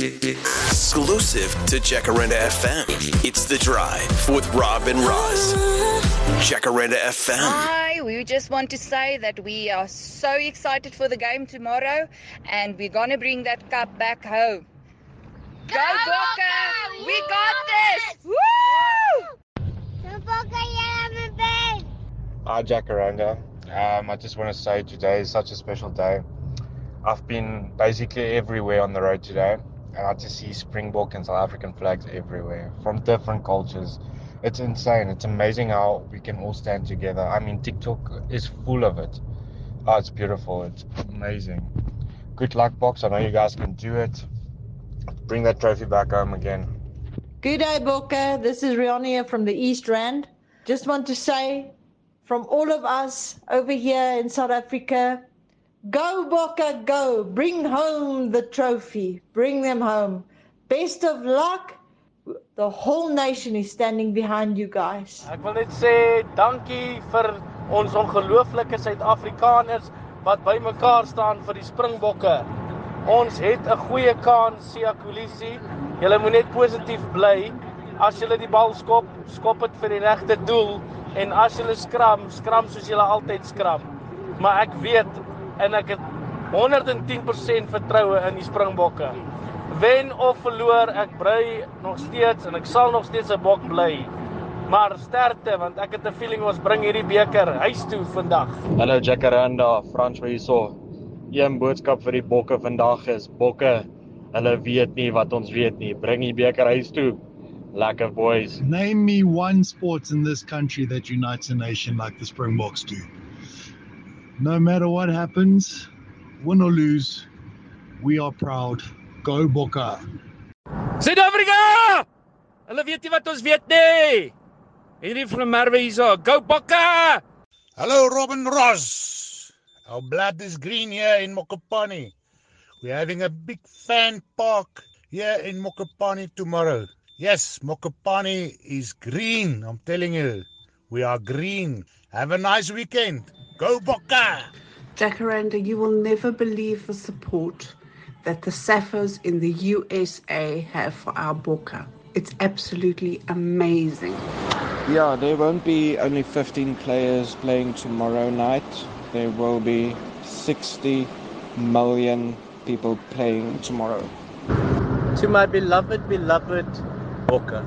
Exclusive to Jacaranda FM. It's The Drive with Rob and Roz. Jacaranda FM. Hi, we just want to say that we are so excited for the game tomorrow and we're going to bring that cup back home. Go, Bokke! We got this! Woo! Hi, Jacaranda. Um, I just want to say today is such a special day. I've been basically everywhere on the road today, and I just see Springbok and South African flags everywhere from different cultures. It's insane. It's amazing how we can all stand together. I mean, TikTok is full of it. Oh, it's beautiful. It's amazing. Good luck, Boks. I know you guys can do it. Bring that trophy back home again. Good day, Bokke. This is Rionia from the East Rand. Just want to say, from all of us over here in South Africa, go, Boca, go. Bring home the trophy. Bring them home. Best of luck. The whole nation is standing behind you guys. Ek wil net sê dankie vir ons ongelooflike Suid-Afrikaners wat bymekaar staan vir die Springbokke. Ons het 'n goeie kans, Sia Kolisi. Julle moet net positief bly. As julle die bal skop, skop dit vir die regte doel en as julle skram, skram soos julle altyd skram. Maar ek weet en ek het 110% vertroue in die Springbokke. Wen of verloor, ek bly nog steeds en ek sal nog steeds 'n bok bly. Maar sterkte want ek het 'n feeling ons bring hierdie beker huis toe vandag. Hallo Jacaranda, Frans vir hierso. Een boodskap vir die bokke vandag is bokke, hulle weet nie wat ons weet nie. Bring die beker huis toe. Lekker boys. Name me one sport in this country that unites a nation like the Springboks do. No matter what happens, win or lose, we are proud. Go Boca. Suid-Afrika! Hulle weet nie wat ons weet nie. Hierdie van Merwe hierso. Go Bokke! Hello, Robin Ross. Our blood is green here in Mokopani. We're having a big fan park here in Mokopani tomorrow. Yes, Mokopani is green. I'm telling you, we are green. Have a nice weekend. Go Bokke! Jacaranda, you will never believe the support that the Sapphirs in the USA have for our Bokke. It's absolutely amazing. Yeah, there won't be only 15 players playing tomorrow night. There will be 60 million people playing tomorrow. To my beloved, beloved Bokke,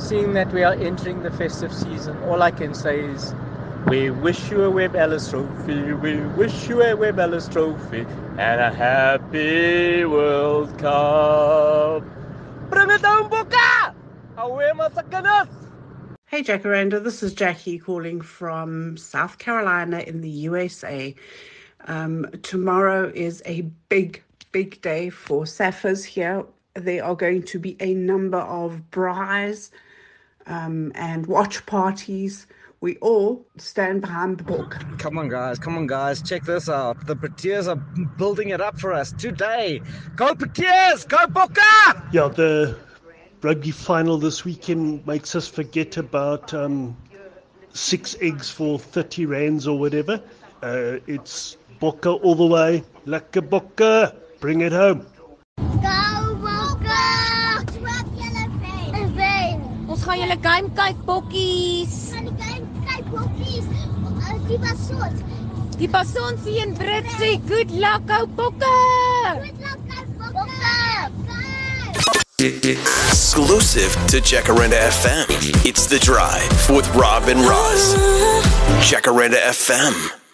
seeing that we are entering the festive season, all I can say is we wish you a Webb Ellis trophy, we wish you a Webb Ellis trophy, and a happy World Cup. Bring it down, Bokke! Away, Masacanas! Hey Jacaranda, this is Jackie calling from South Carolina in the USA. Um, tomorrow is a big, big day for Sapphirs here. There are going to be a number of braais um, and watch parties. We all stand behind the book. Come on, guys. Come on, guys. Check this out. The Proteas are building it up for us today. Go Proteas! Go Bokke! Yeah, the rugby final this weekend makes us forget about um, six eggs for 30 rands or whatever. Uh, it's Bokke all the way. Lekker Bokke. Bring it home. Ons gaan julle game kyk bokkies. Gaan die game kyk bokkies. Die basons. Die basons sien en Brit sê good luck ou bokke. Good luck ou bokke. Exclusive to Jacaranda FM. It's The Drive with Rob and Roz. Jacaranda FM.